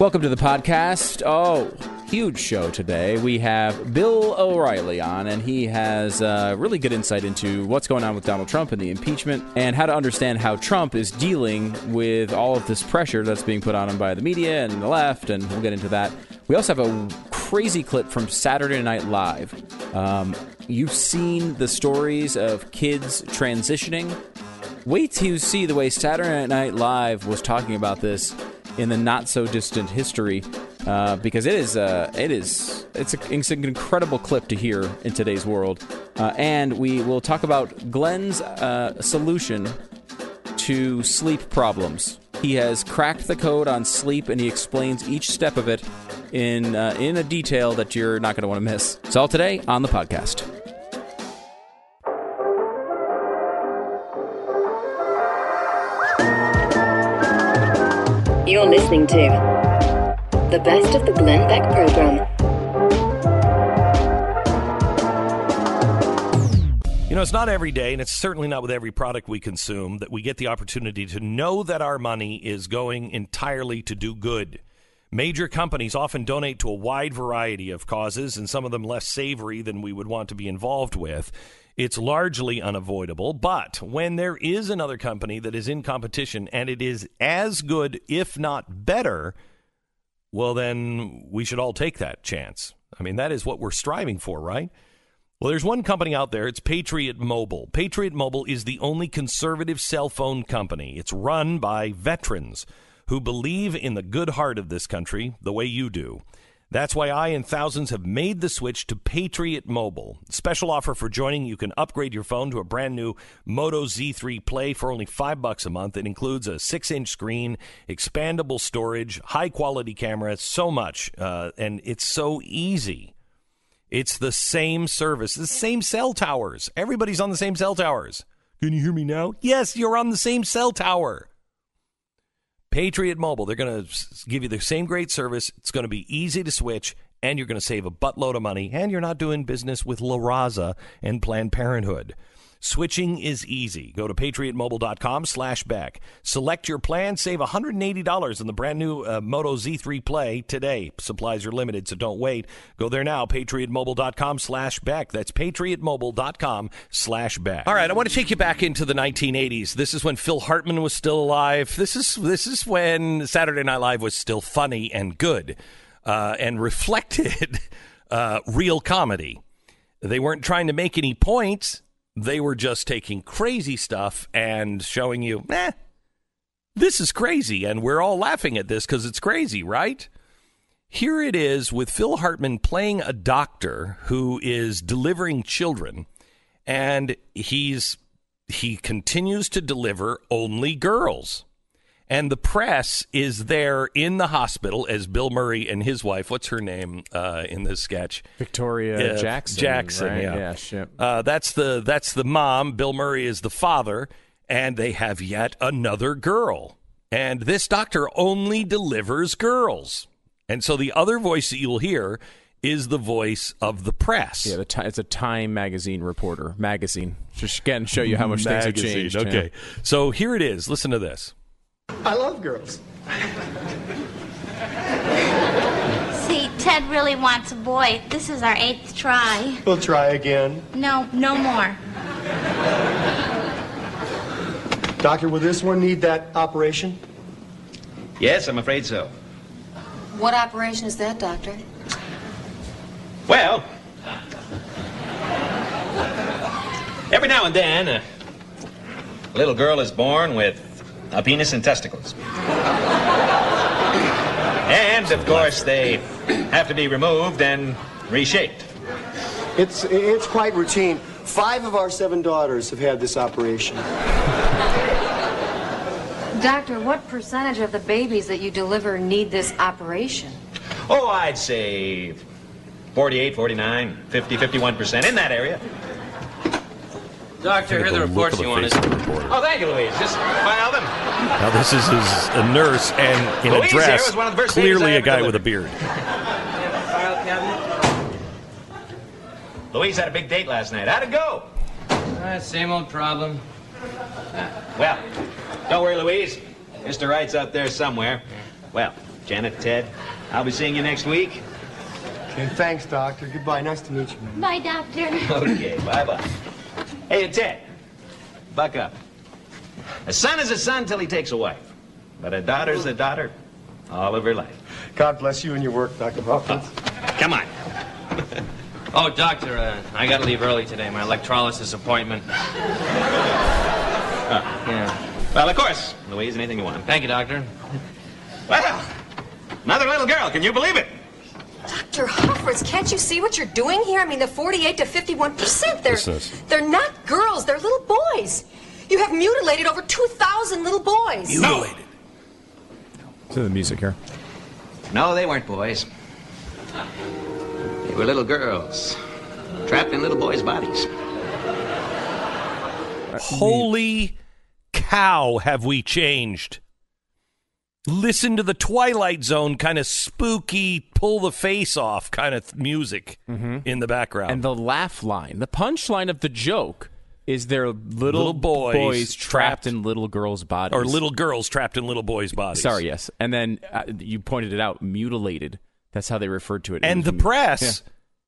Welcome to the podcast. Oh, huge show today. We have Bill O'Reilly on, and he has uh, really good insight into what's going on with Donald Trump and the impeachment, and how to understand how Trump is dealing with all of this pressure that's being put on him by the media and the left, and we'll get into that. We also have a crazy clip from Saturday Night Live. Um, you've seen the stories of kids transitioning. Wait till you see the way Saturday Night Live was talking about this in the not so distant history, uh, because it is uh, it is it's, a, it's, an incredible clip to hear in today's world, uh, and we will talk about Glenn's uh, solution to sleep problems. He has cracked the code on sleep, and he explains each step of it in uh, in a detail that you're not going to want to miss. It's all today on the podcast. You're listening to the best of the Glenn Beck program. You know, it's not every day, and it's certainly not with every product we consume, that we get the opportunity to know that our money is going entirely to do good. Major companies often donate to a wide variety of causes, and some of them less savory than we would want to be involved with. It's largely unavoidable, but when there is another company that is in competition and it is as good, if not better, well, then we should all take that chance. I mean, that is what we're striving for, right? Well, there's one company out there. It's Patriot Mobile. Patriot Mobile is the only conservative cell phone company. It's run by veterans who believe in the good heart of this country the way you do. That's why I and thousands have made the switch to Patriot Mobile. Special offer for joining, you can upgrade your phone to a brand new Moto Z3 Play for only 5 bucks a month. It includes a 6-inch screen, expandable storage, high-quality camera, so much uh, and it's so easy. It's the same service, the same cell towers. Everybody's on the same cell towers. Can you hear me now? Yes, you're on the same cell tower. Patriot Mobile, they're going to give you the same great service. It's going to be easy to switch, and you're going to save a buttload of money, and you're not doing business with La Raza and Planned Parenthood. Switching is easy. Go to patriotmobile.com slash beck. Select your plan. Save $180 on the brand new uh, Moto Z3 Play today. Supplies are limited, so don't wait. Go there now, patriotmobile.com slash beck. That's patriotmobile.com slash beck. All right, I want to take you back into the 1980s. This is when Phil Hartman was still alive. This is, this is when Saturday Night Live was still funny and good uh, and reflected uh, real comedy. They weren't trying to make any points they were just taking crazy stuff and showing you, eh, this is crazy. And we're all laughing at this because it's crazy, right? Here it is with Phil Hartman playing a doctor who is delivering children, and he's he continues to deliver only girls. And the press is there in the hospital as Bill Murray and his wife, what's her name uh, in this sketch? Victoria uh, Jackson. Jackson, right? yeah. yeah uh, that's the that's the mom. Bill Murray is the father, and they have yet another girl. And this doctor only delivers girls. And so the other voice that you'll hear is the voice of the press. Yeah, the it's a Time magazine reporter. Magazine. Just again, show you how much magazine, things have changed. Okay. Yeah. So here it is. Listen to this. I love girls. See, Ted really wants a boy. This is our eighth try. We'll try again. No, no more. Doctor, will this one need that operation? Yes, I'm afraid so. What operation is that, Doctor? Well, every now and then, a little girl is born with a penis and testicles. and, of course, they have to be removed and reshaped. It's, it's quite routine. Five of our seven daughters have had this operation. Doctor, what percentage of the babies that you deliver need this operation? Oh, I'd say 48, 49, 50, 51%, in that area. Doctor, here are the reports you wanted. Oh, thank you, Louise. Just file them. Now, this is his, a nurse and in Louise a dress, clearly a guy delivered. with a beard. Louise had a big date last night. How'd it go? Uh, same old problem. Well, don't worry, Louise. Mr. Wright's out there somewhere. Well, Janet, Ted, I'll be seeing you next week. And thanks, Doctor. Goodbye. Nice to meet you. Bye, Doctor. Okay, bye bye. Hey, and Ted, buck up. A son is a son till he takes a wife, but a daughter's a daughter all of her life. God bless you and your work, Dr. Hawkins. Come on. Oh, doctor, uh, I gotta leave early today. My electrolysis appointment. yeah. Well, of course, Louise, anything you want. Thank you, doctor. Well, another little girl, can you believe it? Dr. Hoffers, can't you see what you're doing here? I mean, the 48 to 51 percent, they're, they're not girls, they're little boys. You have mutilated over 2,000 little boys. Mutilated. To the music here. No, they weren't boys. They were little girls, trapped in little boys' bodies. Holy cow, have we changed? Listen to the Twilight Zone kind of spooky, pull the face off kind of music in the background. And the laugh line, the punchline of the joke is they're little, Little boys trapped, trapped- in little girls' bodies. or little girls trapped in little boys' bodies. Sorry, yes. And then uh, you pointed it out, mutilated. That's how they referred to it. And the press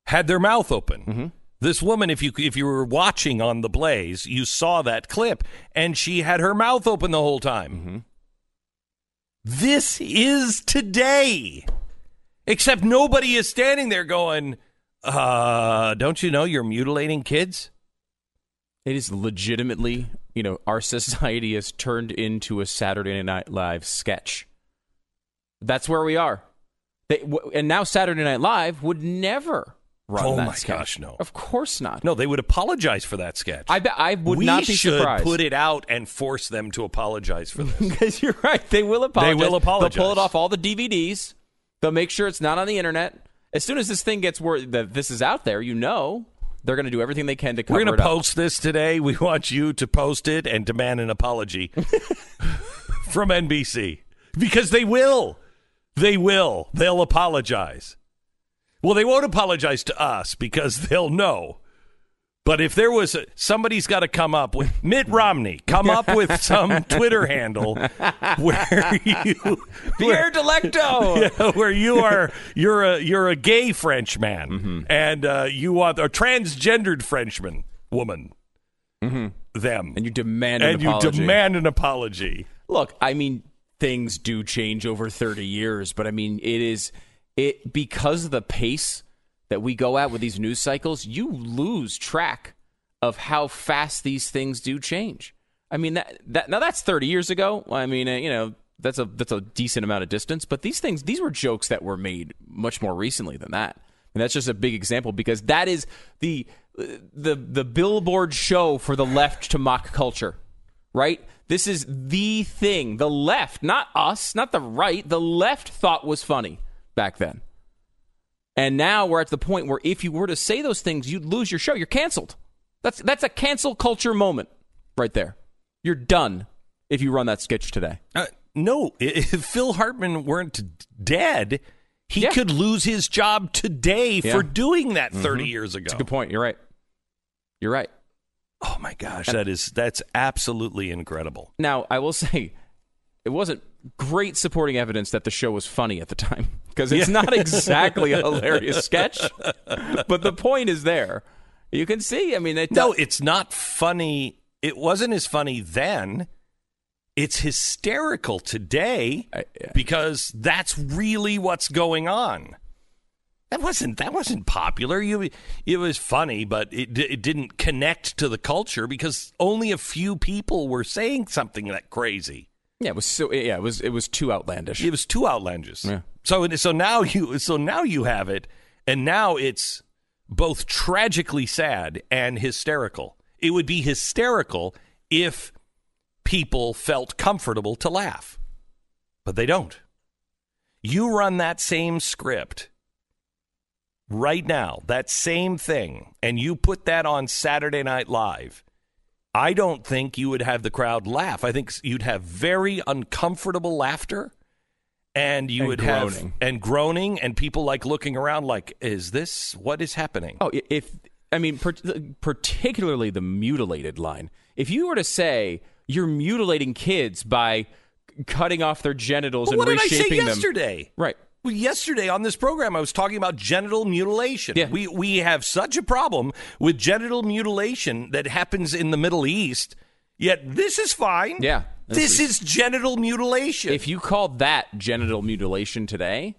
had their mouth open. Mm-hmm. This woman, if you if you were watching on the Blaze, you saw that clip, and she had her mouth open the whole time. Mm-hmm. This is today, except nobody is standing there going, "Uh, don't you know you're mutilating kids?" It is legitimately, you know, our society has turned into a Saturday Night Live sketch. That's where we are. They, and now Saturday Night Live would never run Oh that my sketch. gosh, no. Of course not. No, they would apologize for that sketch. I bet I would we not be should surprised. put it out and force them to apologize for this. Because you're right. They will apologize. They will apologize. They'll pull it off all the DVDs. They'll make sure it's not on the internet. As soon as this thing gets word that this is out there, you know they're going to do everything they can to cover We're going it to up. post this today. We want you to post it and demand an apology from NBC because they will. They will. They'll apologize. Well, they won't apologize to us because they'll know. But if there was a, somebody's got to come up with Mitt Romney, come up with some Twitter handle where you Pierre Delecto. yeah, where you are you're a you're a gay Frenchman Mm-hmm. and uh, you are a transgendered Frenchman woman. Them And you demand an and you demand an apology. Look, I mean, things do change over 30 years, but I mean, it is it because of the pace that we go at with these news cycles, you lose track of how fast these things do change. I mean, that, that now that's 30 years ago. I mean, uh, you know, that's a that's a decent amount of distance, but these things these were jokes that were made much more recently than that. And that's just a big example because that is the the the billboard show for the left to mock culture right? This is the thing. The left, not us, not the right, the left thought was funny back then. And now we're at the point where if you were to say those things, you'd lose your show. You're canceled. That's that's a cancel culture moment right there. You're done if you run that sketch today. Uh, no, if Phil Hartman weren't dead, he Yeah. could lose his job today Yeah. for doing that 30 years ago. It's a good point. You're right. You're right. Oh my gosh, that is that's absolutely incredible. Now, I will say, it wasn't great supporting evidence that the show was funny at the time because it's not exactly a hilarious sketch. But the point is there. You can see. I mean, it No, it's not funny. It wasn't as funny then. It's hysterical today I- I- because that's really what's going on. That wasn't that wasn't popular. You, it was funny, but it it didn't connect to the culture because only a few people were saying something that crazy. yeah, it was so. Yeah, it was. It was too outlandish. It was too outlandish. Yeah. So so now you so now you have it, and now it's both tragically sad and hysterical. It would be hysterical if people felt comfortable to laugh, but they don't. You run that same script right now, that same thing, and you put that on Saturday Night Live. I don't think you would have the crowd laugh. I think you'd have very uncomfortable laughter and you And would groaning. have and groaning and people like looking around like is this what is happening? Oh, if I mean, per, particularly the mutilated line. If you were to say you're mutilating kids by cutting off their genitals and what did I say reshaping them. yesterday? Right. Well, yesterday on this program, I was talking about genital mutilation. Yeah. We we have such a problem with genital mutilation that happens in the Middle East. Yet this is fine. Yeah. This is genital mutilation. If you called that genital mutilation today,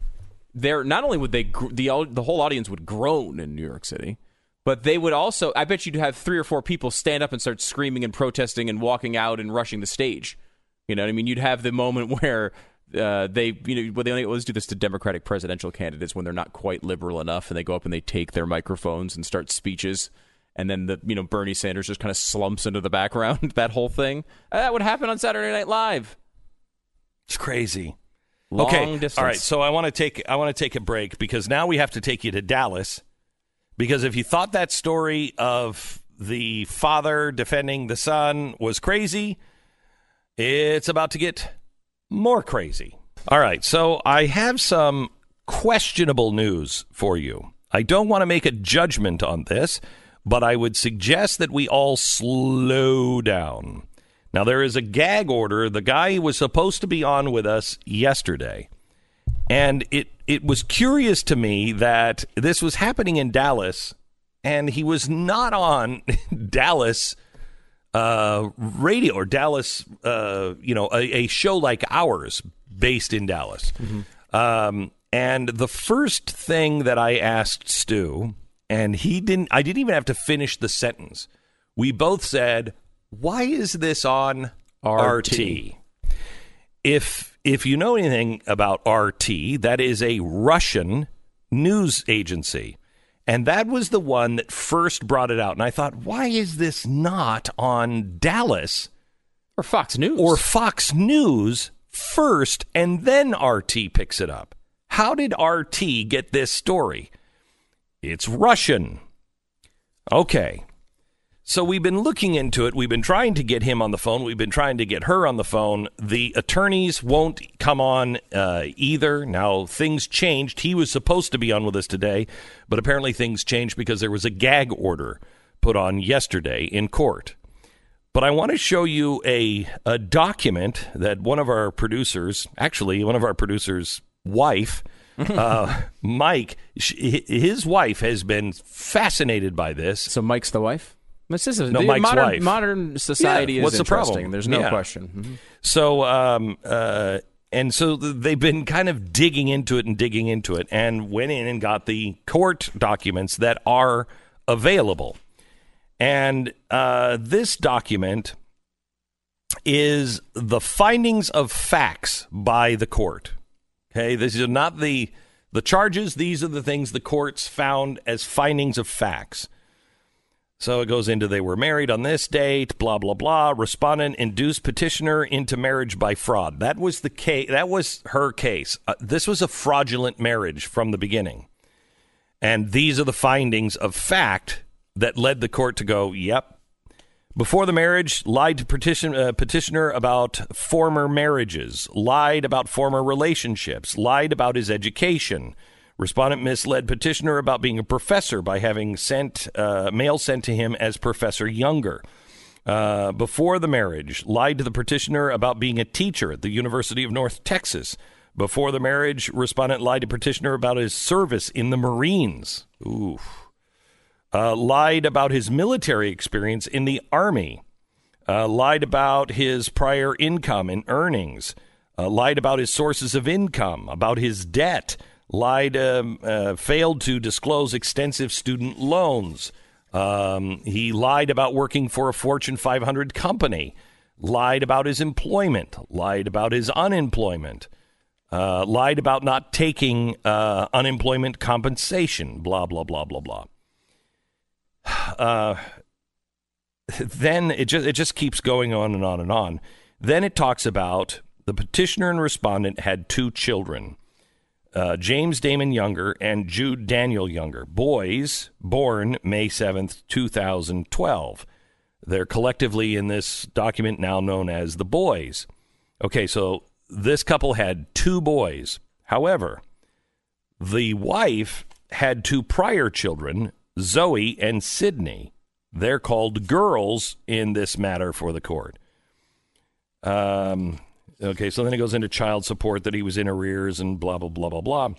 there not only would they gr- the the whole audience would groan in New York City, but they would also. I bet you'd have three or four people stand up and start screaming and protesting and walking out and rushing the stage. You know what I mean? You'd have the moment where. Uh, they, you know, well, they always do this to Democratic presidential candidates when they're not quite liberal enough, and they go up and they take their microphones and start speeches, and then the, you know, Bernie Sanders just kind of slumps into the background. that whole thing uh, that would happen on Saturday Night Live. it's crazy. Long okay. distance. All right. So I want to take I want to take a break because now we have to take you to Dallas. Because if you thought that story of the father defending the son was crazy, it's about to get more crazy. All right. So I have some questionable news for you. I don't want to make a judgment on this, but I would suggest that we all slow down. Now, there is a gag order. The guy was supposed to be on with us yesterday. And it, it was curious to me that this was happening in Dallas, and he was not on Dallas uh, radio or Dallas, uh, you know, a, a show like ours based in Dallas. Um, and the first thing that I asked Stu, and he didn't, I didn't even have to finish the sentence. We both said, "Why is this on RT. RT?" If if you know anything about RT, that is a Russian news agency. And that was the one that first brought it out. And I thought, why is this not on Dallas or Fox News or Fox News first and then RT picks it up? How did RT get this story? It's Russian. Okay. So we've been looking into it. We've been trying to get him on the phone. We've been trying to get her on the phone. The attorneys won't come on uh, either. Now, things changed. He was supposed to be on with us today, but apparently things changed because there was a gag order put on yesterday in court. But I want to show you a, a document that one of our producers, actually, one of our producers' wife, uh, Mike, sh- his wife has been fascinated by this. So Mike's the wife. This is a No, the Mike's modern, wife. modern society Yeah, is what's the interesting. problem? There's no Yeah. question. Mhm. So, um, uh, and so they've been kind of digging into it and digging into it, and went in and got the court documents that are available. And uh, this document is the findings of facts by the court. Okay, these are not the the charges; these are the things the courts found as findings of facts. So it goes into they were married on this date, blah blah blah. Respondent induced petitioner into marriage by fraud. That was the case. That was her case. Uh, this was a fraudulent marriage from the beginning, and these are the findings of fact that led the court to go, "Yep." Before the marriage, lied to petition, uh, petitioner about former marriages, lied about former relationships, lied about his education. Respondent misled petitioner about being a professor by having sent uh, mail sent to him as Professor Younger. Uh, before the marriage, lied to the petitioner about being a teacher at the University of North Texas. Before the marriage, respondent lied to petitioner about his service in the Marines. Ooh. Uh, lied about his military experience in the Army. Uh, lied about his prior income and earnings. Uh, lied about his sources of income, about his debt lied, um, uh, failed to disclose extensive student loans. Um, he lied about working for a Fortune 500 company, lied about his employment, lied about his unemployment, uh, lied about not taking uh, unemployment compensation, blah, blah, blah, blah, blah. Uh, then it just, it just keeps going on and on and on. Then it talks about the petitioner and respondent had two children uh, James Damon Younger and Jude Daniel Younger, boys born May 7th, 2012. They're collectively in this document now known as the boys. Okay, so this couple had two boys. However, the wife had two prior children, Zoe and Sydney. They're called girls in this matter for the court. Um, Okay, so then it goes into child support that he was in arrears and blah, blah, blah, blah, blah.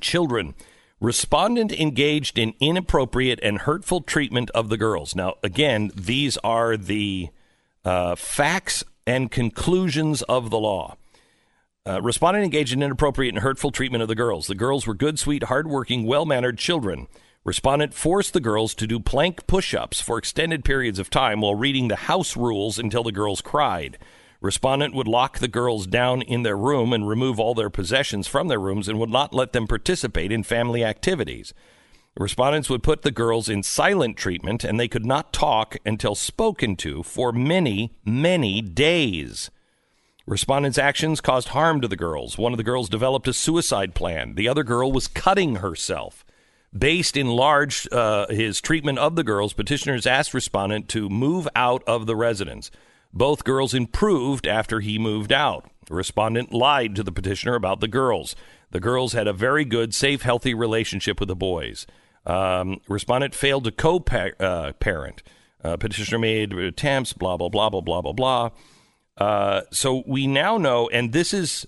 Children. Respondent engaged in inappropriate and hurtful treatment of the girls. Now, again, these are the uh, facts and conclusions of the law. Uh, respondent engaged in inappropriate and hurtful treatment of the girls. The girls were good, sweet, hardworking, well mannered children. Respondent forced the girls to do plank push ups for extended periods of time while reading the house rules until the girls cried. Respondent would lock the girls down in their room and remove all their possessions from their rooms and would not let them participate in family activities. Respondents would put the girls in silent treatment and they could not talk until spoken to for many, many days. Respondents' actions caused harm to the girls. One of the girls developed a suicide plan. The other girl was cutting herself. Based in large uh, his treatment of the girls, petitioners asked respondent to move out of the residence. Both girls improved after he moved out. Respondent lied to the petitioner about the girls. The girls had a very good, safe, healthy relationship with the boys. Um, respondent failed to co uh, parent. Uh, petitioner made attempts, blah, blah, blah, blah, blah, blah, blah. Uh, so we now know, and this is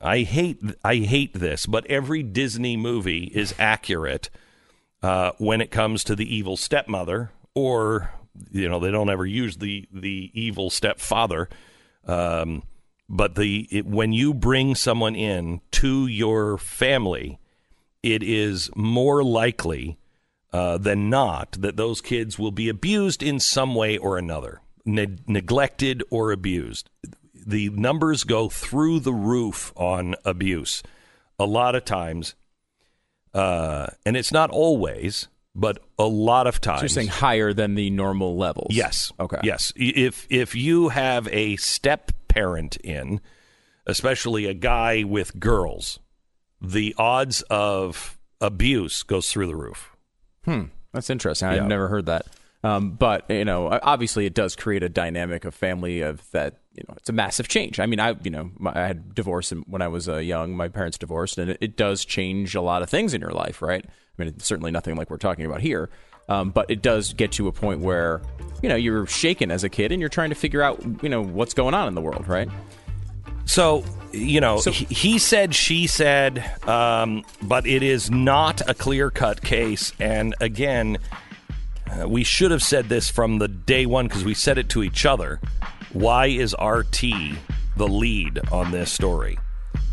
I hate I hate this, but every Disney movie is accurate uh, when it comes to the evil stepmother, or you know they don't ever use the the evil stepfather. Um, but the it, when you bring someone in to your family, it is more likely uh, than not that those kids will be abused in some way or another, ne- neglected or abused the numbers go through the roof on abuse. A lot of times, uh, and it's not always, but a lot of times. So you're saying higher than the normal levels? Yes. Okay. Yes. If if you have a step parent in, especially a guy with girls, the odds of abuse goes through the roof. Hmm. That's interesting. I've Yeah. never heard that. Um, but you know, obviously, it does create a dynamic of family of that. You know, it's a massive change. I mean, I you know, my, I had divorced when I was uh, young. My parents divorced, and it, it does change a lot of things in your life, right? I mean, it's certainly nothing like we're talking about here, um, but it does get to a point where you know you're shaken as a kid, and you're trying to figure out you know what's going on in the world, right? So, you know, So- he, he said, she said, um, but it is not a clear cut case. And again, uh, we should have said this from the day one because we said it to each other. Why is RT the lead on this story?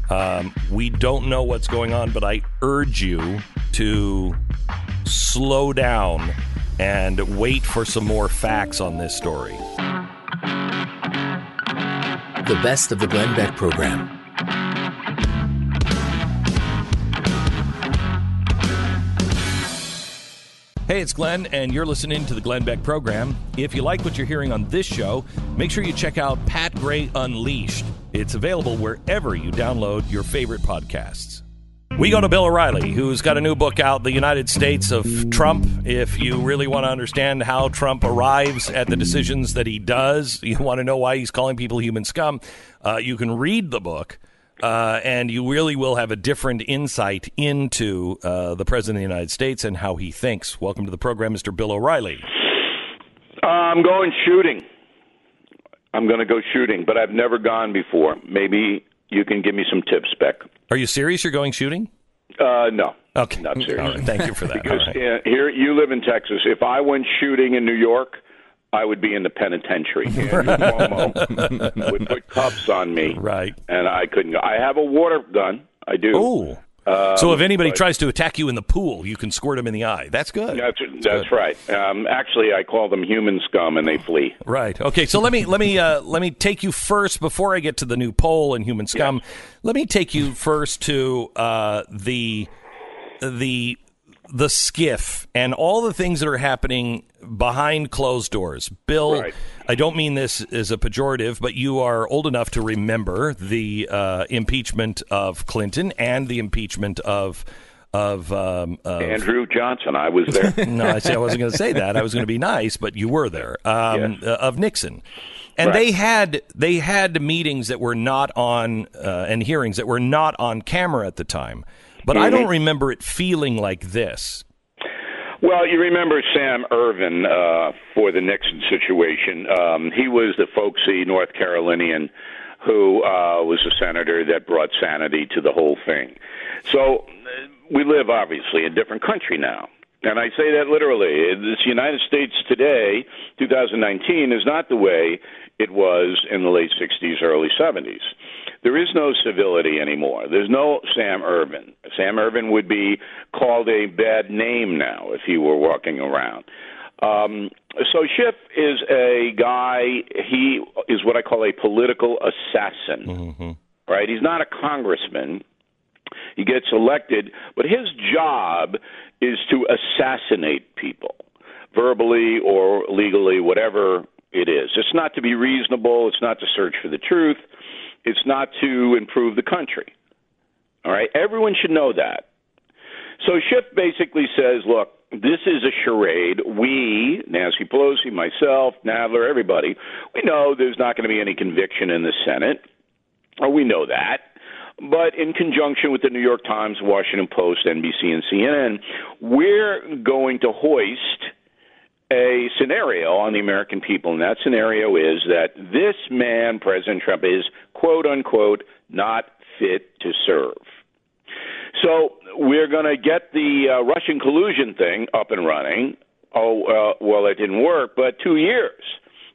Um, we don't know what's going on, but I urge you to slow down and wait for some more facts on this story. The best of the Glenn Beck program. Hey, it's Glenn, and you're listening to the Glenn Beck program. If you like what you're hearing on this show, make sure you check out Pat Gray Unleashed. It's available wherever you download your favorite podcasts. We go to Bill O'Reilly, who's got a new book out, The United States of Trump. If you really want to understand how Trump arrives at the decisions that he does, you want to know why he's calling people human scum, uh, you can read the book. Uh, and you really will have a different insight into uh, the President of the United States and how he thinks. Welcome to the program, Mr. Bill O'Reilly. Uh, I'm going shooting. I'm going to go shooting, but I've never gone before. Maybe you can give me some tips, Beck. Are you serious? You're going shooting? Uh, no. Okay. Not serious. All right. Thank you for that. Because right. uh, here, you live in Texas. If I went shooting in New York, I would be in the penitentiary. Cuomo would put cuffs on me, Right. and I couldn't go. I have a water gun. I do. Ooh. Um, so if anybody but- tries to attack you in the pool, you can squirt them in the eye. That's good. That's that's right. Um, actually, I call them human scum, and they flee. Right. Okay. So let me let me uh, let me take you first before I get to the new poll and human scum. Let me take you first to uh, the the the SCIF and all the things that are happening behind closed doors. Bill, Right. I don't mean this as a pejorative, but you are old enough to remember the uh, impeachment of Clinton and the impeachment of of, um, of Andrew Johnson, I was there. no, I, said I wasn't going to say that. I was going to be nice, but you were there um, Yes. uh, of Nixon, and Right. they had they had meetings that were not on uh, and hearings that were not on camera at the time. But I Mm-hmm. don't remember it feeling like this. Well, you remember Sam Ervin uh, for the Nixon situation. Um, he was the folksy North Carolinian who uh, was a senator that brought sanity to the whole thing. So uh, we live, obviously, in a different country now. And I say that literally. This United States today, 2019, is not the way it was in the late 60s, early 70s. There is no civility anymore. There's no Sam Ervin. Sam Ervin would be called a bad name now if he were walking around. Um, so Schiff is a guy. He is what I call a political assassin. Mm-hmm. Right? He's not a congressman. He gets elected, but his job is to assassinate people, verbally or legally, whatever it is. It's not to be reasonable. It's not to search for the truth. It's not to improve the country. All right? Everyone should know that. So Schiff basically says, look, this is a charade. We, Nancy Pelosi, myself, Nadler, everybody, we know there's not going to be any conviction in the Senate. Oh, we know that. But in conjunction with the New York Times, Washington Post, NBC, and CNN, we're going to hoist a scenario on the American people, and that scenario is that this man, President Trump, is quote unquote not fit to serve. So we're going to get the uh, Russian collusion thing up and running. Oh, uh, well, it didn't work, but two years,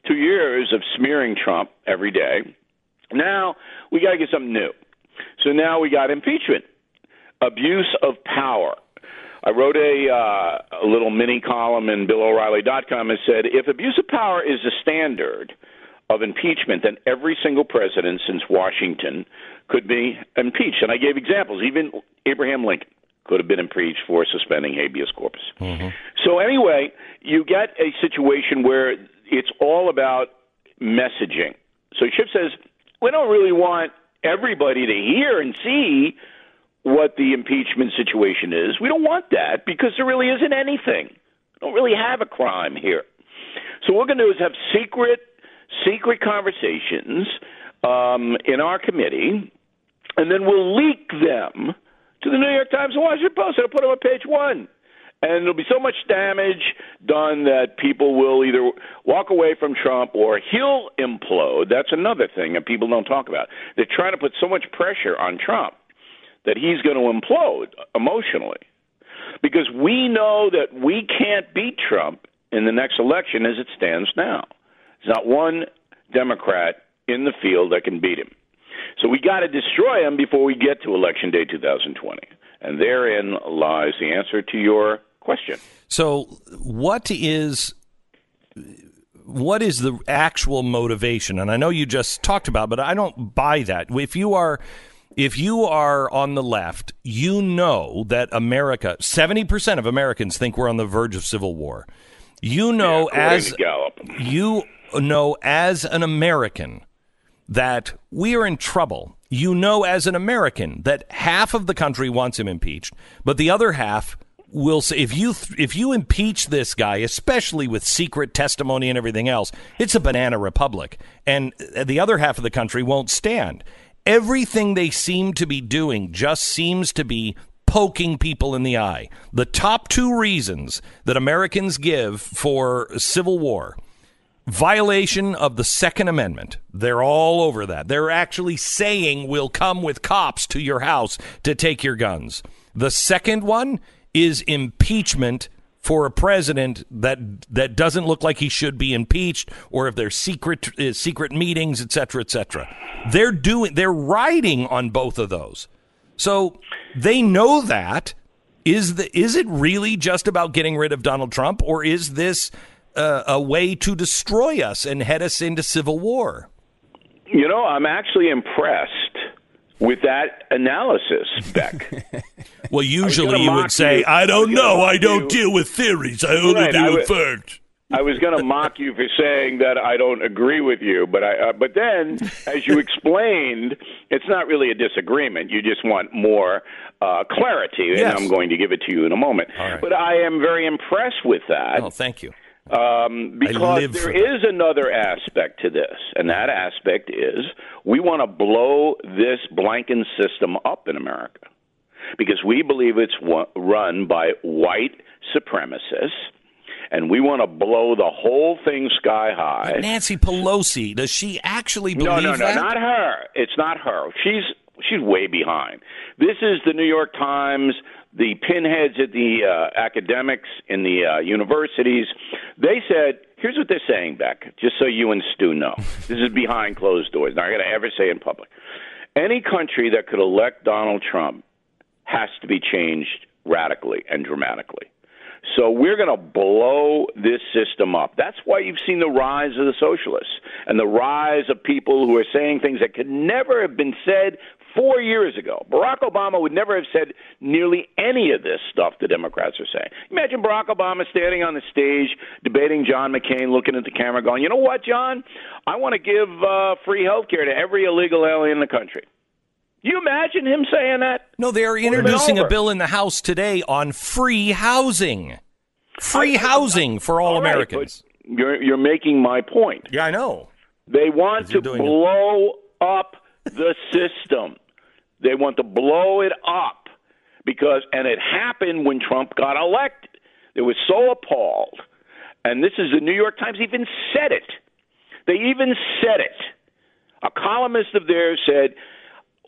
two years of smearing Trump every day. Now we got to get something new. So now we got impeachment, abuse of power. I wrote a, uh, a little mini column in BillO'Reilly.com and said if abuse of power is the standard of impeachment, then every single president since Washington could be impeached. And I gave examples. Even Abraham Lincoln could have been impeached for suspending habeas corpus. Mm-hmm. So anyway, you get a situation where it's all about messaging. So Schiff says we don't really want everybody to hear and see what the impeachment situation is. We don't want that because there really isn't anything. We don't really have a crime here. So what we're going to do is have secret, secret conversations um, in our committee, and then we'll leak them to the New York Times and Washington Post. It'll put them on page one. And there'll be so much damage done that people will either walk away from Trump or he'll implode. That's another thing that people don't talk about. They're trying to put so much pressure on Trump that he's going to implode emotionally. Because we know that we can't beat Trump in the next election as it stands now. There's not one Democrat in the field that can beat him. So we got to destroy him before we get to election day 2020. And therein lies the answer to your question. So, what is what is the actual motivation? And I know you just talked about, but I don't buy that. If you are if you are on the left, you know that America, 70% of Americans think we're on the verge of civil war. You know yeah, as you know as an American that we are in trouble. You know as an American that half of the country wants him impeached, but the other half will say if you if you impeach this guy, especially with secret testimony and everything else, it's a banana republic, and the other half of the country won't stand. Everything they seem to be doing just seems to be poking people in the eye. The top two reasons that Americans give for civil war violation of the Second Amendment. They're all over that. They're actually saying we'll come with cops to your house to take your guns. The second one is impeachment for a president that that doesn't look like he should be impeached, or if there's secret uh, secret meetings, et cetera, et cetera. They're doing they're riding on both of those, so they know that. Is the is it really just about getting rid of Donald Trump, or is this uh, a way to destroy us and head us into civil war? You know, I'm actually impressed with that analysis, Beck. well, usually you would say, you. "I don't I know. I don't you. deal with theories. I only right, deal with facts." I was going to mock you for saying that I don't agree with you, but I uh, but then as you explained, it's not really a disagreement. You just want more uh, clarity, yes. and I'm going to give it to you in a moment. Right. But I am very impressed with that. Oh, thank you. Um, because there is another aspect to this, and that aspect is we want to blow this blanking system up in America. because we believe it's run by white supremacists and we want to blow the whole thing sky high. But Nancy Pelosi, does she actually No, believe no, no, that? not her. It's not her. She's she's way behind. This is the New York Times, the pinheads at the uh, academics in the uh, universities. They said, here's what they're saying, Beck, just so you and Stu know. this is behind closed doors. Not going to ever say in public. Any country that could elect Donald Trump has to be changed radically and dramatically. So we're going to blow this system up. That's why you've seen the rise of the socialists and the rise of people who are saying things that could never have been said four years ago. Barack Obama would never have said nearly any of this stuff the Democrats are saying. Imagine Barack Obama standing on the stage debating John McCain, looking at the camera, going, "You know what, John? I want to give uh, free health care to every illegal alien in the country." You imagine him saying that? No, they are introducing a bill in the House today on free housing. Free I- housing for all, All right, Americans. you're you're making my point. yeah, I know. They want to you're it. blow up the system. They want to blow it up because, and it happened when Trump got elected. They were so appalled, and this is the New York Times even said it. They even said it. A columnist of theirs said,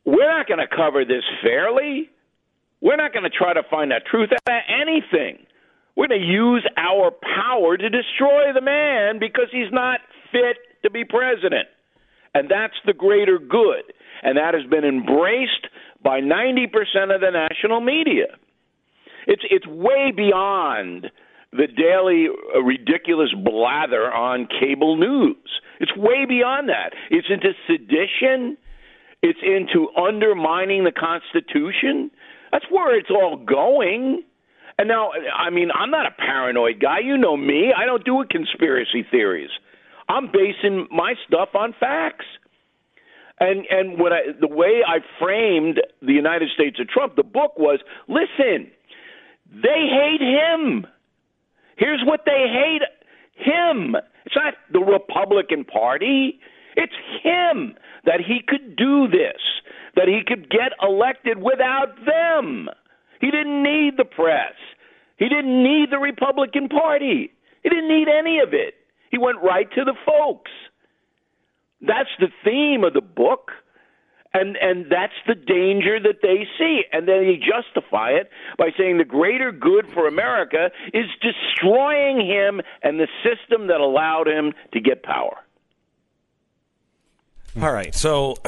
"We're not going to cover this fairly. We're not going to try to find the truth out of anything." We're going to use our power to destroy the man because he's not fit to be president. And that's the greater good. And that has been embraced by 90% of the national media. It's, it's way beyond the daily uh, ridiculous blather on cable news. It's way beyond that. It's into sedition. It's into undermining the Constitution. That's where it's all going. And now, I mean, I'm not a paranoid guy. You know me. I don't do conspiracy theories. I'm basing my stuff on facts. And and what I, the way I framed the United States of Trump, the book was: listen, they hate him. Here's what they hate him. It's not the Republican Party. It's him that he could do this, that he could get elected without them. He didn't need the press. He didn't need the Republican Party. He didn't need any of it. He went right to the folks. That's the theme of the book. And and that's the danger that they see. And then they justify it by saying the greater good for America is destroying him and the system that allowed him to get power. All right, so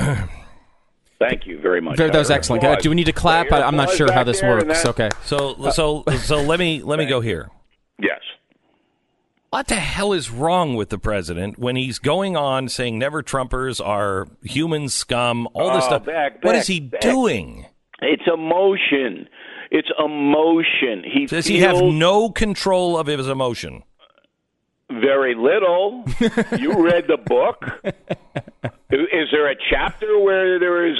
Thank you very much. That was excellent. Do we need to clap? I, I'm not sure how this works. Okay. so so so let me let me go here. Yes. What the hell is wrong with the president when he's going on saying never Trumpers are human scum, all this Oh, stuff? Beck, what Beck, is he Beck. doing? It's emotion. It's emotion. He Does he have no control of his emotion? very little. you read the book. Is there a chapter where there is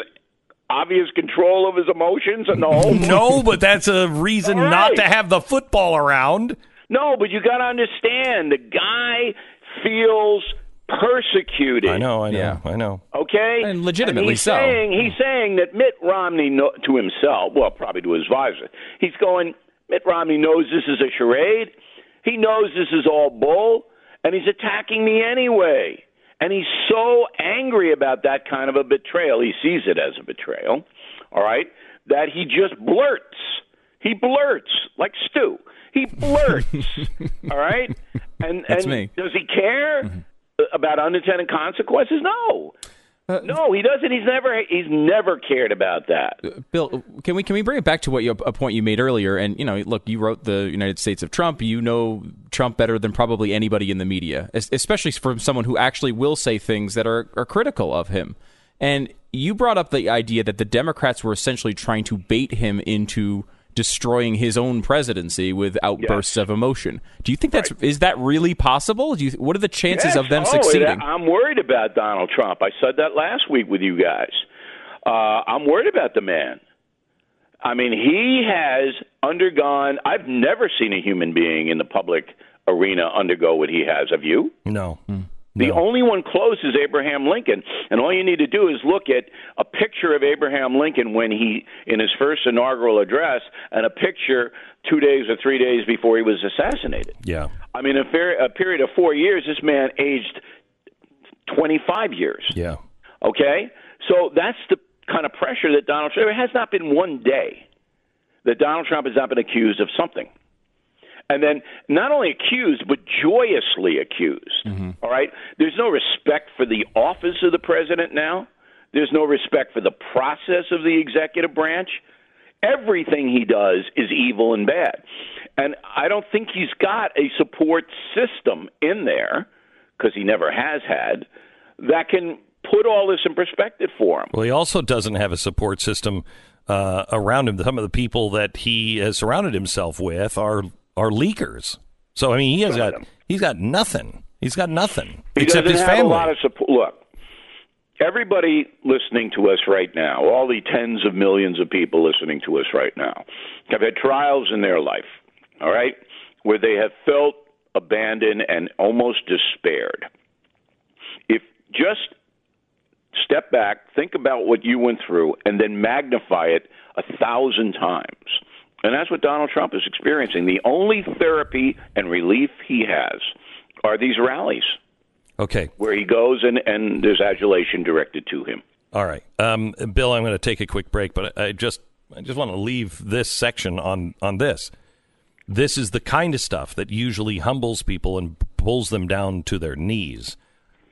obvious control of his emotions in the whole book? No, but that's a reason All not to have the football around. No, but you got to understand the guy feels persecuted. I know, I know, Yeah. I know. Okay, And legitimately he's so. Saying, he's saying that Mitt Romney know, to himself, well, probably to his advisor, he's going. Mitt Romney knows this is a charade. He knows this is all bull, and he's attacking me anyway. And he's so angry about that kind of a betrayal. He sees it as a betrayal. All right, that he just blurts. He blurts like Stu. He blurts. all right, and That's and me. does he care about unintended consequences? No. Uh, no, he doesn't. He's never he's never cared about that. Bill, can we can we bring it back to what you, a point you made earlier? And you know, look, you wrote the United States of Trump. You know Trump better than probably anybody in the media, especially from someone who actually will say things that are, are critical of him. And you brought up the idea that the Democrats were essentially trying to bait him into destroying his own presidency with outbursts of emotion. Do you think that's is that really possible? Do you what are the chances Yes. of them Oh, succeeding? I'm worried about Donald Trump. I said that last week with you guys. Uh, I'm worried about the man. I mean, he has undergone. I've never seen a human being in the public arena undergo what he has. Have you? No. The only one close is Abraham Lincoln, and all you need to do is look at a picture of Abraham Lincoln when he in his first inaugural address, and a picture two days or three days before he was assassinated. Yeah. I mean, a, fair, a period of four years, this man aged twenty five years. Yeah. Okay, so that's the kind of pressure that Donald Trump. There has not been one day that Donald Trump has not been accused of something and then not only accused but joyously accused. Mm-hmm. All right, there's no respect for the office of the president now. There's no respect for the process of the executive branch. Everything he does is evil and bad, and I don't think he's got a support system in there because he never has had that can put all this in perspective for him. Well, he also doesn't have a support system uh, around him. Some of the people that he has surrounded himself with are are leakers. So I mean, he has got he's got nothing. He's got nothing He except his have family. a lot of support. Look, everybody listening to us right now, all the tens of millions of people listening to us right now, have had trials in their life. All right, where they have felt abandoned and almost despaired. If just step back, think about what you went through, and then magnify it a thousand times. And that's what Donald Trump is experiencing. The only therapy and relief he has are these rallies Okay. where he goes and, and there's adulation directed to him. All right, um, Bill. I'm going to take a quick break, but I I just I just want to leave this section on on this. This is the kind of stuff that usually humbles people and pulls them down to their knees,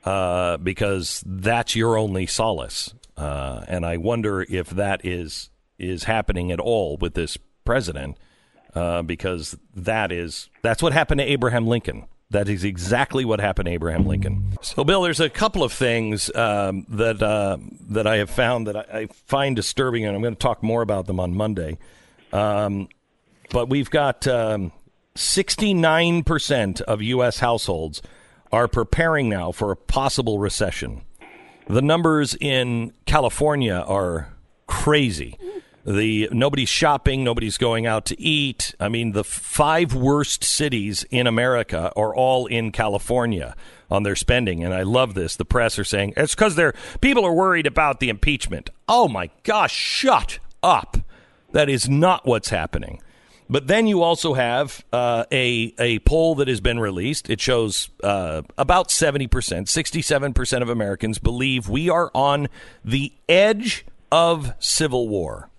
uh, because that's your only solace. Uh, and I wonder if that is is happening at all with this president, uh, because that is that's what happened to Abraham Lincoln. That is exactly what happened to Abraham Lincoln. So, Bill, there's a couple of things um, that uh, that I have found that I, I find disturbing, and I'm going to talk more about them on Monday. Um, but we've got um, 69% of U.S. households are preparing now for a possible recession. The numbers in California are crazy. The nobody's shopping, nobody's going out to eat. I mean, the five worst cities in America are all in California on their spending, and I love this. The press are saying it's because they're people are worried about the impeachment. Oh my gosh, shut up! That is not what's happening. But then you also have uh, a a poll that has been released. It shows uh, about seventy percent, sixty seven percent of Americans believe we are on the edge of civil war.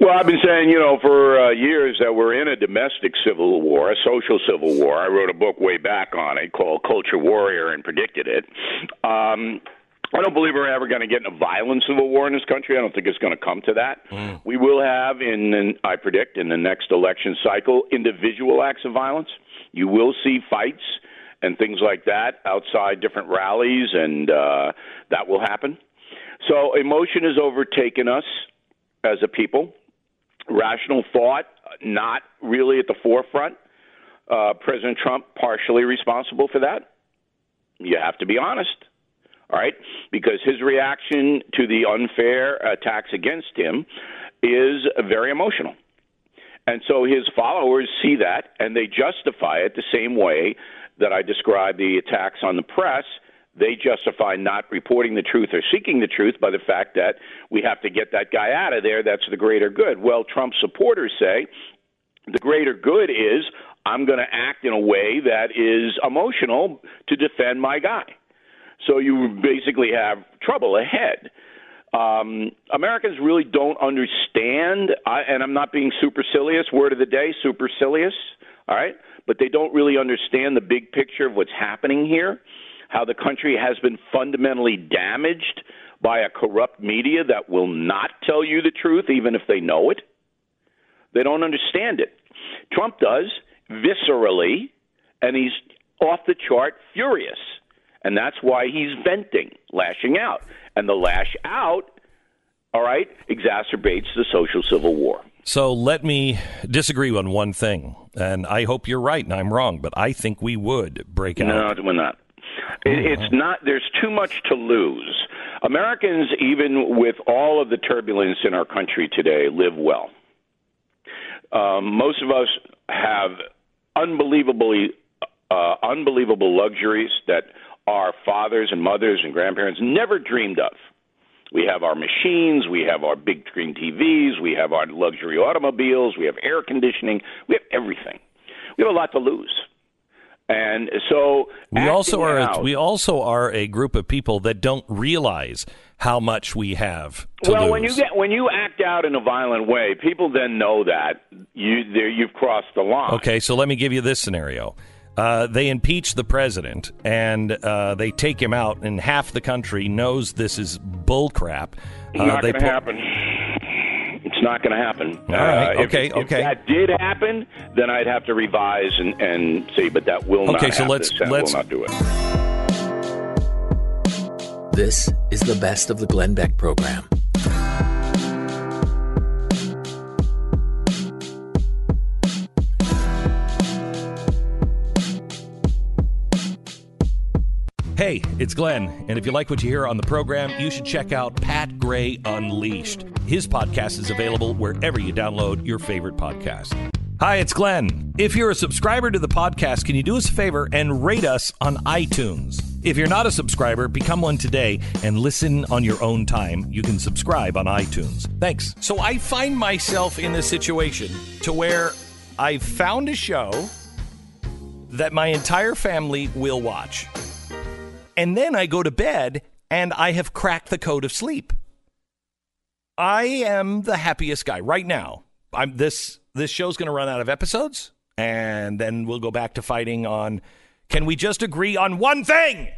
Well, I've been saying, you know, for uh, years that we're in a domestic civil war, a social civil war. I wrote a book way back on it called Culture Warrior and predicted it. Um, I don't believe we're ever going to get in a violent civil war in this country. I don't think it's going to come to that. We will have, in, in I predict, in the next election cycle, individual acts of violence. You will see fights and things like that outside different rallies, and uh, that will happen. So emotion has overtaken us as a people. Rational thought, not really at the forefront. Uh, President Trump partially responsible for that. You have to be honest, all right? Because his reaction to the unfair attacks against him is very emotional. And so his followers see that and they justify it the same way that I described the attacks on the press. They justify not reporting the truth or seeking the truth by the fact that we have to get that guy out of there. That's the greater good. Well, Trump supporters say the greater good is I'm going to act in a way that is emotional to defend my guy. So you basically have trouble ahead. Um, Americans really don't understand, I, and I'm not being supercilious. Word of the day, supercilious. All right, but they don't really understand the big picture of what's happening here. How the country has been fundamentally damaged by a corrupt media that will not tell you the truth, even if they know it. They don't understand it. Trump does viscerally, and he's off the chart furious. And that's why he's venting, lashing out. And the lash out, all right, exacerbates the social civil war. So let me disagree on one thing, and I hope you're right and I'm wrong, but I think we would break out. No, we're not. It, it's not. There's too much to lose. Americans, even with all of the turbulence in our country today, live well. Um, most of us have unbelievably uh, unbelievable luxuries that our fathers and mothers and grandparents never dreamed of. We have our machines, we have our big screen TVs, we have our luxury automobiles, we have air conditioning, we have everything. We have a lot to lose. And so we also are out, a, we also are a group of people that don't realize how much we have. well, lose. when you get when you act out in a violent way, people then know that you you've crossed the line. Okay, so let me give you this scenario. Uh, they impeach the president and uh, they take him out, and half the country knows this is bullcrap. Uh, not going to happen. It's not going to happen. All right, Uh, if- okay, if, that did happen, then I'd have to revise and, and say, but that will not. Okay, so happen. let's- The Senate let's- will not do it. This is the best of the Glenn Beck program. Hey, it's Glenn, and if you like what you hear on the program, you should check out Pat Gray Unleashed. His podcast is available wherever you download your favorite podcast. Hi, it's Glenn. If you're a subscriber to the podcast, can you do us a favor and rate us on iTunes? If you're not a subscriber, become one today and listen on your own time. You can subscribe on iTunes. Thanks. So I find myself in this situation to where I've found a show that my entire family will watch. And then I go to bed and I have cracked the code of sleep. I am the happiest guy right now. I'm this this show's going to run out of episodes and then we'll go back to fighting on can we just agree on one thing?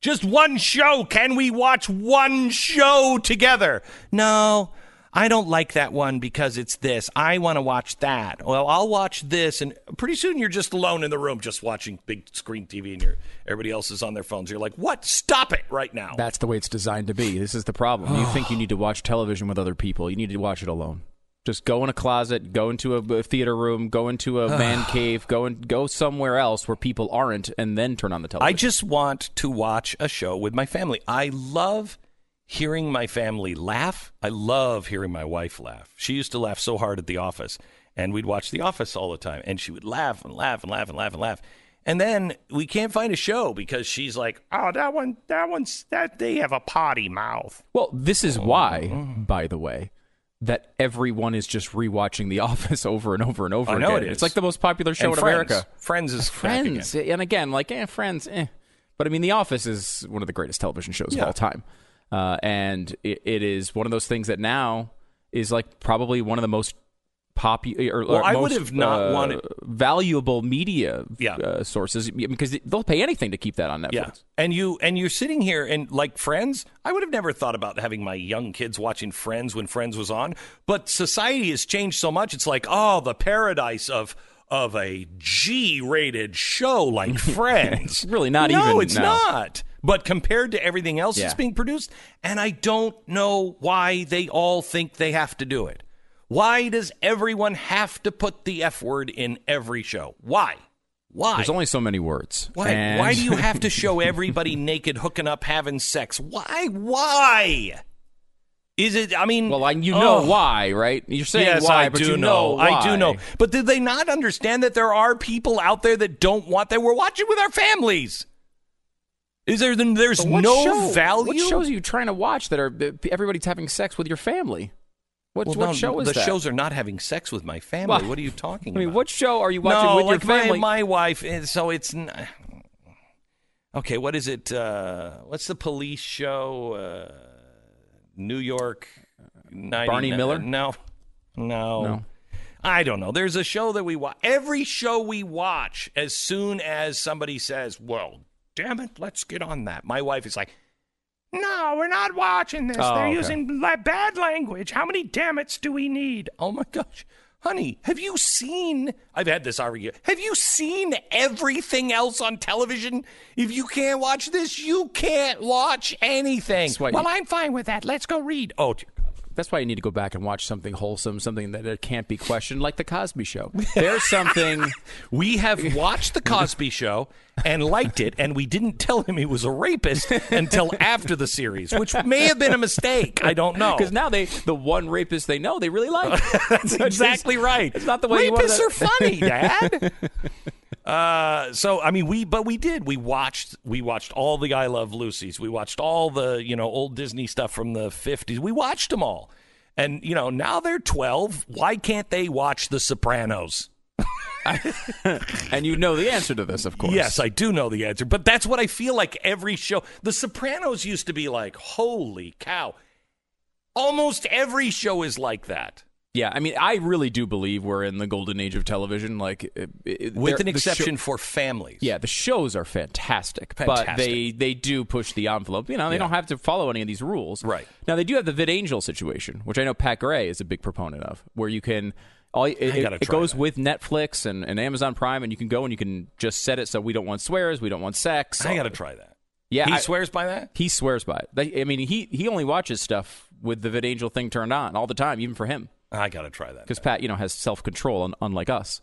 Just one show. Can we watch one show together? No. I don't like that one because it's this. I want to watch that. Well, I'll watch this, and pretty soon you're just alone in the room, just watching big screen TV, and you're, everybody else is on their phones. You're like, "What? Stop it right now!" That's the way it's designed to be. This is the problem. You think you need to watch television with other people. You need to watch it alone. Just go in a closet, go into a, a theater room, go into a man cave, go and go somewhere else where people aren't, and then turn on the television. I just want to watch a show with my family. I love hearing my family laugh. I love hearing my wife laugh. She used to laugh so hard at The Office, and we'd watch The Office all the time, and she would laugh and laugh and laugh and laugh and laugh. And then we can't find a show because she's like, "Oh, that one, that one's that they have a potty mouth." well, this is why, by the way, that everyone is just rewatching The Office over and over and over I know again. it is. It's like the most popular show And in Friends. America. Friends is back again. Friends, and again, like eh, Friends, eh. But I mean, The Office is one of the greatest television shows Yeah. of all time, uh, and it, it is one of those things that now is like probably one of the most popular. Or, Well, or I most, would have not uh, wanted- valuable media Yeah. uh, sources because they'll pay anything to keep that on Netflix. Yeah, and you and you're sitting here and like Friends. I would have never thought about having my young kids watching Friends when Friends was on. But society has changed so much. It's like oh, the paradise of of a G-rated show like Friends. It's really not no, even, it's no. not. But compared to everything else that's being produced, and I don't know why they all think they have to do it. Why does everyone have to put the F word in every show? Why? Why? There's only so many words. Why? And- Why do you have to show everybody naked, hooking up, having sex? Why? Why? Is it? I mean, well, I, you know oh. why, right? You're saying yes, why, I but do you know. I do know. But did they not understand that there are people out there that don't want that? We're watching with our families. Is there? Then there's no show- value. What shows are you trying to watch that are everybody's having sex with your family? What, Well, what no, show is the that? shows are not having sex with my family. Well, what are you talking I mean, about? what show are you watching no, with like your family? My, my wife. and So it's. n- Okay, what is it? Uh, what's the police show? Uh, New York. 90, Barney Miller? No, no, No. I don't know. There's a show that we watch. Every show we watch, as soon as somebody says, "Well, damn it, let's get on that," my wife is like. No, we're not watching this. Oh, They're okay. using la- bad language. How many dammits do we need? Oh my gosh. Honey, have you seen? I've had this argument. Have you seen everything else on television? If you can't watch this, you can't watch anything. Well, you- I'm fine with that. Let's go read. Oh, dear God. That's why you need to go back and watch something wholesome, something that can't be questioned, like the Cosby Show. There's something. we have watched The Cosby Show and liked it, and we didn't tell him he was a rapist until after the series, which may have been a mistake. I don't know. Because now they, the one rapist they know, they really like. That's exactly right. It's not the way you Rapists wanted are funny, Dad. Uh, so I mean, we but we did. We watched we watched all the I Love Lucy's. We watched all the you know old Disney stuff from the fifties. We watched them all, and you know now they're twelve. Why can't they watch The Sopranos? and you know the answer to this, of course. Yes, I do know the answer, but that's what I feel like every show. The Sopranos used to be like, holy cow. Almost every show is like that. Yeah, I mean, I really do believe we're in the golden age of television. Like, it, it, With an exception show- for families. yeah, the shows are fantastic, but they they do push the envelope. You know, they Yeah. don't have to follow any of these rules. Right. now, they do have the VidAngel situation, which I know Pat Gray is a big proponent of, where you can. All, it, it, it goes that. with Netflix and, and Amazon Prime, and you can go and you can just set it so we don't want swears, we don't want sex. I got to try that. Yeah, He I- swears by that? He swears by it. I mean, he he only watches stuff with the VidAngel thing turned on all the time, even for him, I got to try that. because Pat, you know, has self control, unlike us.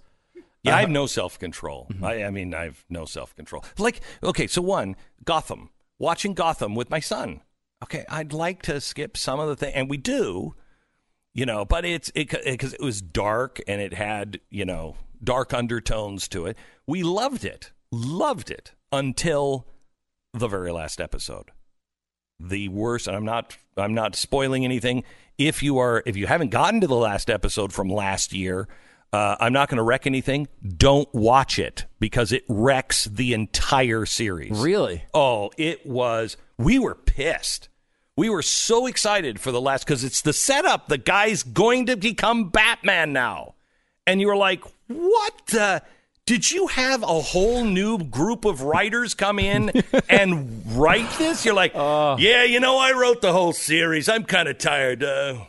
Yeah, I have no self control. Mm-hmm. I, I mean, I have no self control. Like, okay, so one, Gotham, watching Gotham with my son. Okay, I'd like to skip some of the thing, and we do, you know, but it's it because it, was dark and it had you know dark undertones to it. We loved it, loved it until the very last episode. The worst, and I'm not I'm not spoiling anything. If you are if you haven't gotten to the last episode from last year, uh, I'm not going to wreck anything. Don't watch it because it wrecks the entire series. Really? Oh, it was. We were pissed. We were so excited for the last because it's the setup. The guy's going to become Batman now, and you were like, "What the?" Did you have a whole new group of writers come in and write this? You're like, yeah, you know, I wrote the whole series. I'm kind of tired. Uh,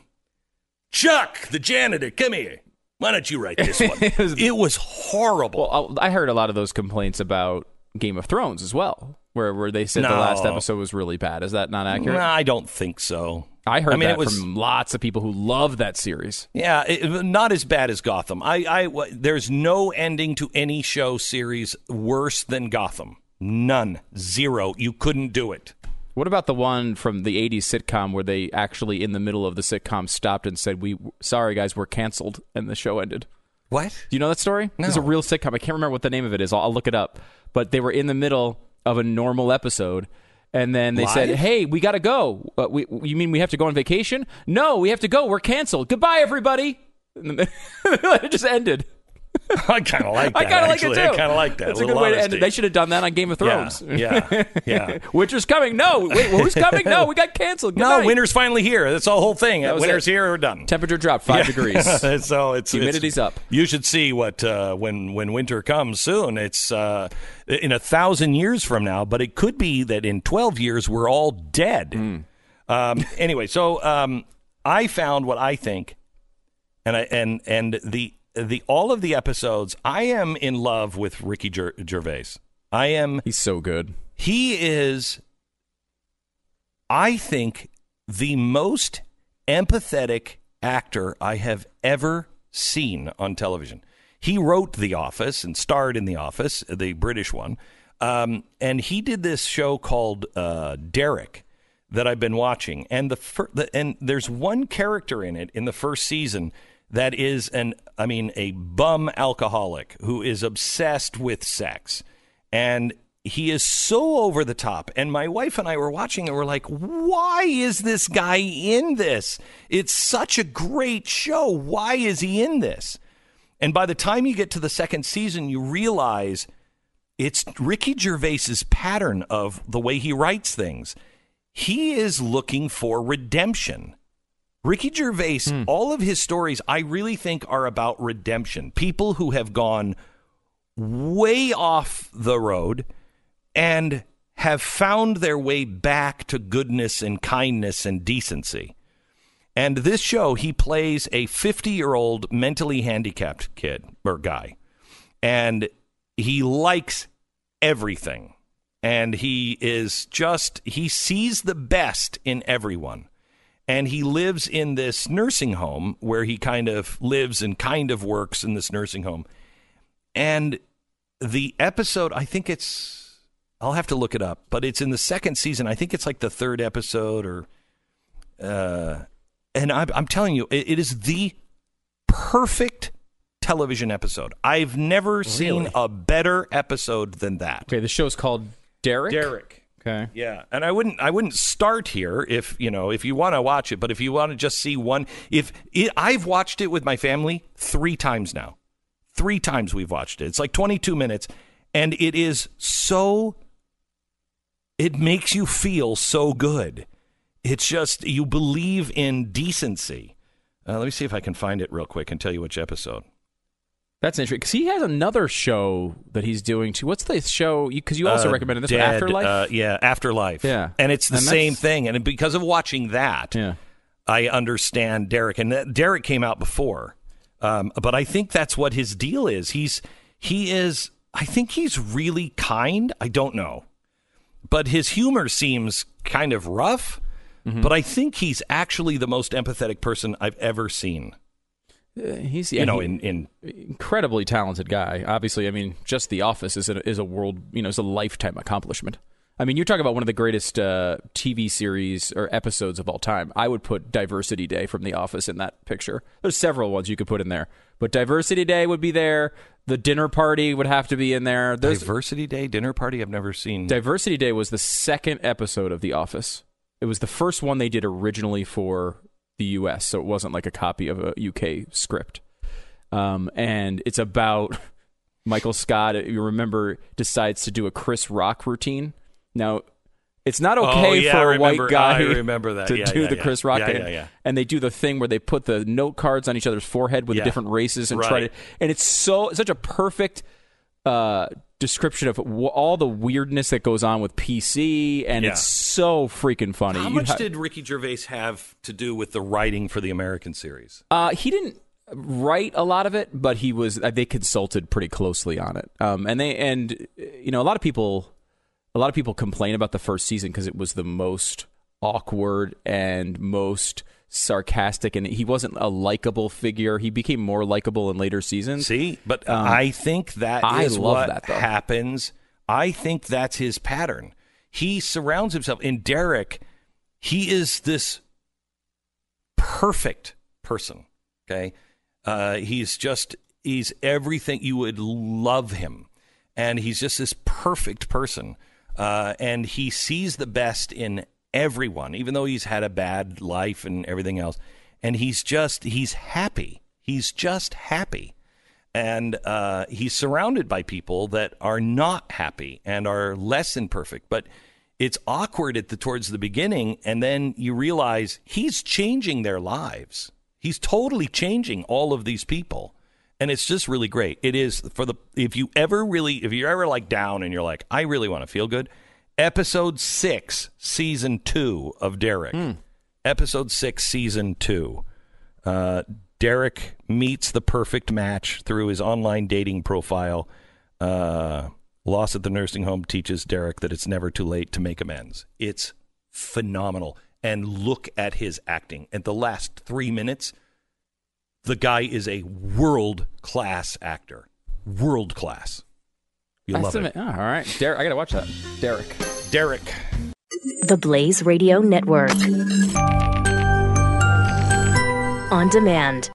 Chuck, the janitor, come here. Why don't you write this one? It was- it was horrible. Well, I I heard a lot of those complaints about Game of Thrones as well, where where they said the last episode was really bad. Is that not accurate? Nah, I don't think so. I heard I mean, that it was- from lots of people who love that series. Yeah, it, not as bad as Gotham. I, I, there's no ending to any show series worse than Gotham. None, zero. You couldn't do it. What about the one from the '80s sitcom where they actually, in the middle of the sitcom, stopped and said, "We sorry guys, we're canceled," and the show ended. What? Do you know that story? No. It's a real sitcom. I can't remember what the name of it is. I'll, I'll look it up. But they were in the middle of a normal episode, and then they said, "Hey, we got to go. Uh, we, you mean we have to go on vacation? No, we have to go. We're canceled. Goodbye, everybody." It just ended. I kind of like that. I kind of like it too. I kind of like that. That's a, little good way to end it. They should have done that on Game of Thrones. yeah, yeah. Winter's coming. No, wait, who's coming? No, we got canceled. Good No, night. winter's finally here. That's the whole thing. Winter's it. here. We're done. Temperature dropped five Yeah. degrees. so it's Humidity's it's- up. You should see what uh, when when winter comes soon. It's uh, in a thousand years from now, but it could be that in twelve years we're all dead. Hmm. Um, anyway, so um, I found what I think, and I and and the the all of the episodes. I am in love with Ricky Ger- Gervais. I am. He's so good. He is, I think, the most empathetic actor I have ever seen on television. He wrote The Office and starred in The Office, the British one. Um, and he did this show called uh, Derek that I've been watching. And the, fir- the and there's one character in it in the first season that is an I mean a bum alcoholic who is obsessed with sex. And he is so over the top. And my wife and I were watching and we're like, why is this guy in this? It's such a great show. Why is he in this? And by the time you get to the second season, you realize it's Ricky Gervais's pattern of the way he writes things. He is looking for redemption. Ricky Gervais, hmm. all of his stories, I really think are about redemption. People who have gone way off the road and have found their way back to goodness and kindness and decency. And this show, he plays a 50 year old mentally handicapped kid or guy. And he likes everything. And he is just, he sees the best in everyone. And he lives in this nursing home where he kind of lives and kind of works in this nursing home. And the episode, I think it's, I'll have to look it up, but it's in the second season. I think it's like the third episode or, uh, and I'm, I'm telling you, it, it is the perfect television episode. I've never seen a better episode than that. Okay, the show's called Derek. Derek. Okay. Yeah, and I wouldn't I wouldn't start here if you know if you want to watch it, but if you want to just see one, if it, I've watched it with my family three times now, three times we've watched it. It's like 22 minutes, and it is so. It makes you feel so good. It's just you believe in decency. Uh, let me see if I can find it real quick and tell you which episode. That's interesting because he has another show that he's doing too. What's the show? Because you, also Uh, recommended this one, Dead, Afterlife. Uh, yeah, Afterlife. Yeah. and it's the And same that's- thing. And because of watching that, yeah. I understand Derek. And Derek came out before, um, but I think that's what his deal is. He's he is. I think he's really kind. I don't know, but his humor seems kind of rough. Mm-hmm. But I think he's actually the most empathetic person I've ever seen. Uh, he's you know, he- in in incredibly talented guy. Obviously, I mean, just The Office is a, is a world, you know, is a lifetime accomplishment. I mean, you're talking about one of the greatest uh, TV series or episodes of all time. I would put Diversity Day from The Office in that picture. There's several ones you could put in there, but Diversity Day would be there. The dinner party would have to be in there. There's Diversity Day dinner party. I've never seen. Diversity Day was the second episode of The Office. It was the first one they did originally for the U.S., so it wasn't like a copy of a UK script. Um, and it's about Michael Scott. You remember decides to do a Chris Rock routine. Now, it's not Oh, okay yeah, for a white guy I remember that. to Yeah, do yeah, the. Chris Rock. And, and they do the thing where they put the note cards on each other's forehead with different races and try to. And it's so such a perfect uh, description of w- all the weirdness that goes on with PC, and Yeah. it's so freaking funny. How You much ha- did Ricky Gervais have to do with the writing for the American series? Uh, he didn't write a lot of it, but he was. Uh, they consulted pretty closely on it. Um, and they and you know a lot of people, a lot of people complain about the first season because it was the most awkward and most sarcastic, and he wasn't a likable figure. He became more likable in later seasons. See, but Um, I think that I is love what that, happens. I think that's his pattern. He surrounds himself in Derek. He is this perfect person. Okay, uh, he's just he's everything you would love him, and he's just this perfect person. Uh, and he sees the best in everyone, even though he's had a bad life and everything else. And he's just he's happy. He's just happy and uh, he's surrounded by people that are not happy and are less than perfect. But it's awkward at the towards the beginning, and then you realize he's changing their lives. He's totally changing all of these people, and it's just really great. It is for the if you ever really if you're ever like down and you're like I really want to feel good. Episode six, season two of Derek. Episode six, season two. Uh, Derek meets the perfect match through his online dating profile. Uh, loss at the nursing home teaches Derek that it's never too late to make amends. It's phenomenal. And look at his acting. At the last three minutes, the guy is a world class actor. World class. You That's love it. oh, all right, Derek. I gotta watch that. Derek. Derek. The Blaze Radio Network. On demand.